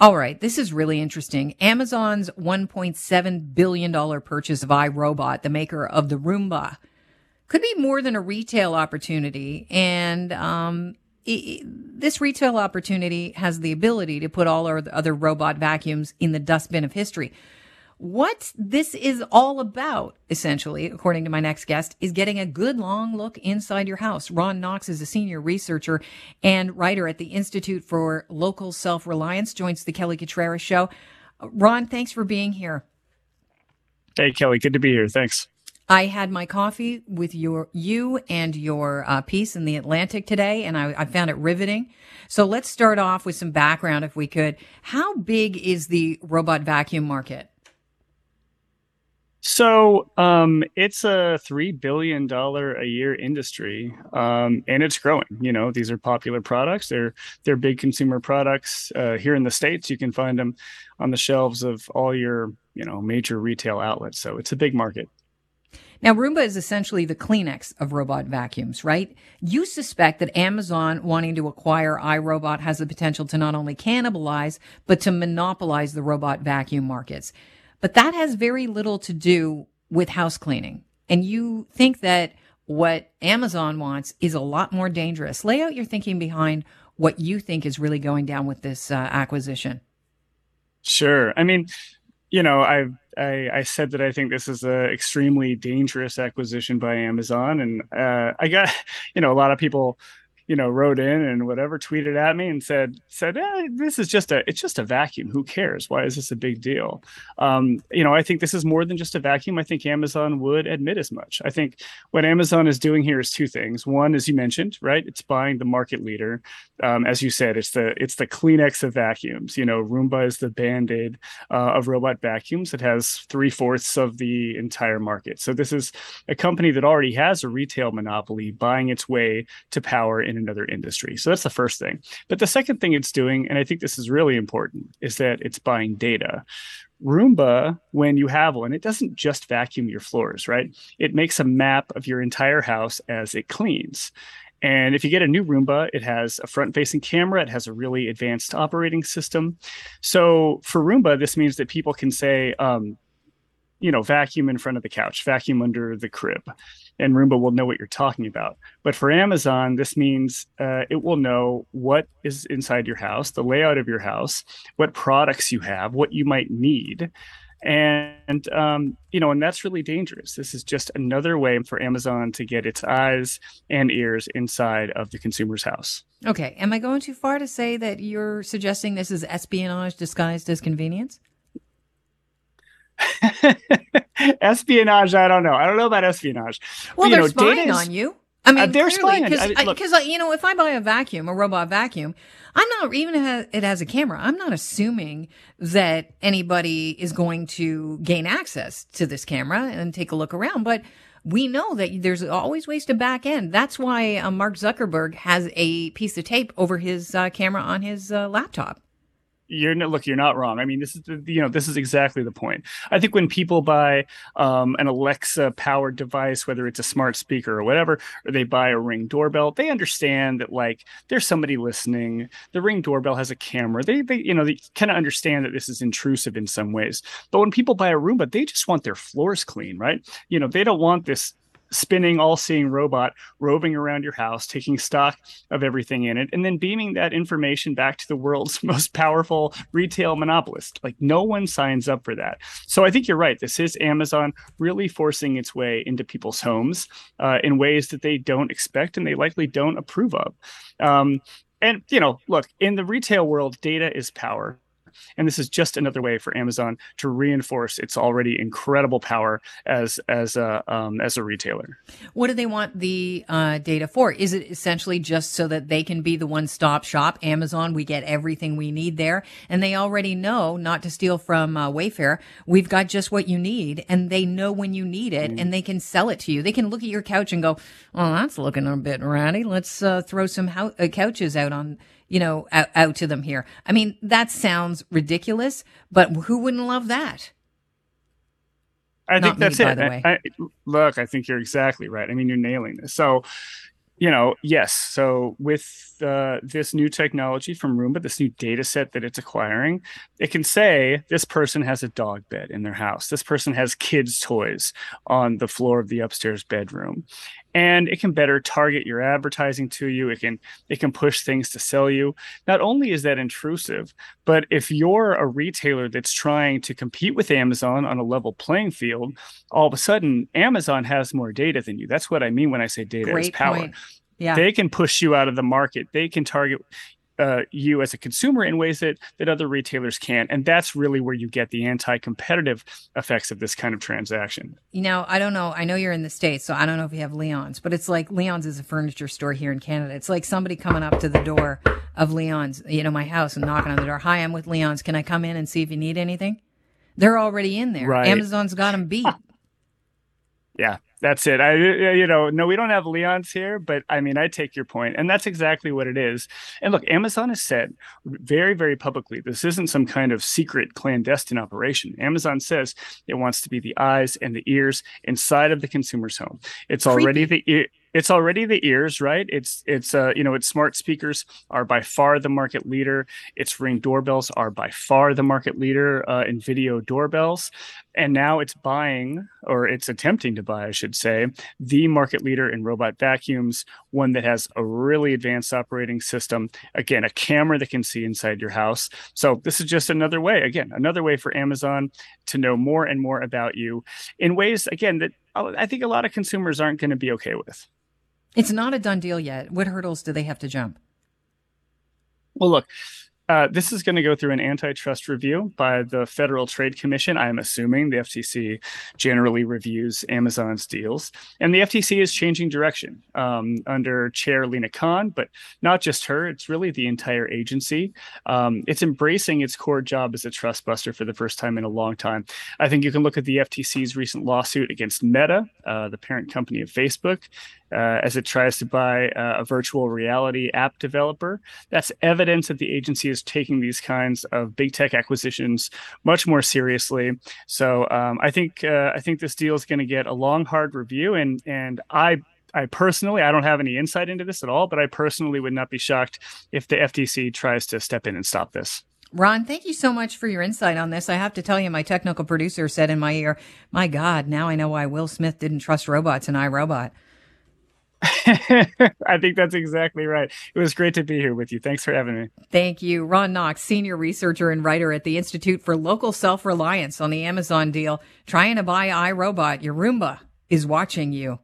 All right, this is really interesting. Amazon's $1.7 billion purchase of iRobot, the maker of the Roomba, could be more than a retail opportunity. And um, it, this retail opportunity has the ability to put all our other robot vacuums in the dustbin of history. What this is all about, essentially, according to my next guest, is getting a good long look inside your house. Ron Knox is a senior researcher and writer at the Institute for Local Self Reliance, joins the Kelly Cutrara show. Ron, thanks for being here. Hey, Kelly, good to be here. Thanks. I had my coffee with your you and your uh, piece in the Atlantic today, and I, I, found it riveting. So let's start off with some background, if we could. How big is the robot vacuum market? So um, it's a three billion dollar a year industry, um, and it's growing. You know, these are popular products. They're they're big consumer products. Uh, here in the states, you can find them on the shelves of all your you know major retail outlets. So it's a big market. Now, Roomba is essentially the Kleenex of robot vacuums, right? You suspect that Amazon wanting to acquire iRobot has the potential to not only cannibalize, but to monopolize the robot vacuum markets. But that has very little to do with house cleaning. And you think that what Amazon wants is a lot more dangerous. Lay out your thinking behind what you think is really going down with this uh, acquisition. Sure. I mean, you know, I, I, I said that I think this is an extremely dangerous acquisition by Amazon, and uh, I got you know a lot of people you know wrote in and whatever tweeted at me and said said eh, this is just a it's just a vacuum. Who cares? Why is this a big deal? Um, you know i think this is more than just a vacuum. I think amazon would admit as much. I think what amazon is doing here is two things. One as you mentioned right it's buying the market leader. Um, as you said it's the it's the kleenex of vacuums. You know roomba is the band-aid uh, of robot vacuums. It has three-fourths of the entire market. So this is a company that already has a retail monopoly buying its way to power in another industry. So that's the first thing. But the second thing it's doing, and I think this is really important, is that it's buying data. Roomba, when you have one, it doesn't just vacuum your floors, right? It makes a map of your entire house as it cleans. And if you get a new Roomba, it has a front facing camera, it has a really advanced operating system. So for Roomba, this means that people can say, um, you know, vacuum in front of the couch, vacuum under the crib, and Roomba will know what you're talking about. But for Amazon, this means uh, it will know what is inside your house, the layout of your house, what products you have, what you might need. And, um, you know, and that's really dangerous. This is just another way for Amazon to get its eyes and ears inside of the consumer's house. Okay. Am I going too far to say that you're suggesting this is espionage disguised as convenience? espionage, I don't know. I don't know about espionage. Well, but, they're know, spying is, on you. I mean, uh, they're spying because because you know, if I buy a vacuum, a robot vacuum, I'm not even if it has a camera. I'm not assuming that anybody is going to gain access to this camera and take a look around, but. We know that there's always ways to back end. That's why uh, Mark Zuckerberg has a piece of tape over his uh, camera on his uh, laptop you're not look you're not wrong. I mean this is you know this is exactly the point. I think when people buy um, an alexa powered device whether it's a smart speaker or whatever or they buy a ring doorbell they understand that like there's somebody listening. The ring doorbell has a camera. They they you know they kind of understand that this is intrusive in some ways. But when people buy a roomba they just want their floors clean right? You know they don't want this spinning, all seeing robot roving around your house, taking stock of everything in it, and then beaming that information back to the world's most powerful retail monopolist. Like, no one signs up for that. So I think you're right. This is Amazon really forcing its way into people's homes uh, in ways that they don't expect and they likely don't approve of. Um, and, you know, look, in the retail world, data is power. And this is just another way for Amazon to reinforce its already incredible power as as a um, as a retailer. What do they want the uh, data for? Is it essentially just so that they can be the one stop shop? Amazon, we get everything we need there, and they already know not to steal from uh, Wayfair. We've got just what you need, and they know when you need it, mm. and they can sell it to you. They can look at your couch and go, "Oh, that's looking a bit ratty. Let's uh, throw some ho- uh, couches out on." You know, out, out to them here. I mean, that sounds ridiculous, but who wouldn't love that? I Not think that's me, it. I, I, look, I think you're exactly right. I mean, you're nailing this. So, you know, yes. So with uh, this new technology from Roomba, this new data set that it's acquiring, it can say this person has a dog bed in their house. This person has kids' toys on the floor of the upstairs bedroom and it can better target your advertising to you it can it can push things to sell you not only is that intrusive but if you're a retailer that's trying to compete with amazon on a level playing field all of a sudden amazon has more data than you that's what i mean when i say data Great is power point. Yeah. They can push you out of the market. They can target uh, you as a consumer in ways that that other retailers can't. And that's really where you get the anti-competitive effects of this kind of transaction. You know i don't know. I know you're in the states so i don't know if you have leon's but it's like leon's is a furniture store here in canada. It's like somebody coming up to the door of leon's you know my house and knocking on the door. Hi i'm with leon's. Can i come in and see if you need anything? They're already in there. Right. amazon's got them beat. Yeah that's it. I, you know, no, we don't have Leon's here, but I mean, I take your point, and that's exactly what it is. And look, Amazon has said very, very publicly, this isn't some kind of secret clandestine operation. Amazon says it wants to be the eyes and the ears inside of the consumer's home. It's Creepy. already the it's already the ears, right? It's it's uh, you know, its smart speakers are by far the market leader. Its ring doorbells are by far the market leader uh, in video doorbells, and now it's buying or it's attempting to buy, I should say, the market leader in robot vacuums, one that has a really advanced operating system. Again, a camera that can see inside your house. So this is just another way, again, another way for Amazon to know more and more about you in ways, again, that I think a lot of consumers aren't going to be okay with. It's not a done deal yet. What hurdles do they have to jump? Well, look, uh, this is going to go through an antitrust review by the Federal Trade Commission. I'm assuming the FTC generally reviews Amazon's deals. And the FTC is changing direction um, under Chair Lina Khan, but not just her, it's really the entire agency. Um, it's embracing its core job as a trust buster for the first time in a long time. I think you can look at the FTC's recent lawsuit against Meta, uh, the parent company of Facebook, uh, as it tries to buy a virtual reality app developer. That's evidence that the agency is taking these kinds of big tech acquisitions much more seriously. So um, I think uh, I think this deal is going to get a long, hard review, and and I. I personally, I don't have any insight into this at all, but I personally would not be shocked if the FTC tries to step in and stop this. Ron, thank you so much for your insight on this. I have to tell you, my technical producer said in my ear, My God, now I know why Will Smith didn't trust robots in iRobot. I think that's exactly right. It was great to be here with you. Thanks for having me. Thank you. Ron Knox, senior researcher and writer at the Institute for Local Self Reliance on the Amazon deal, trying to buy iRobot. Your Roomba is watching you.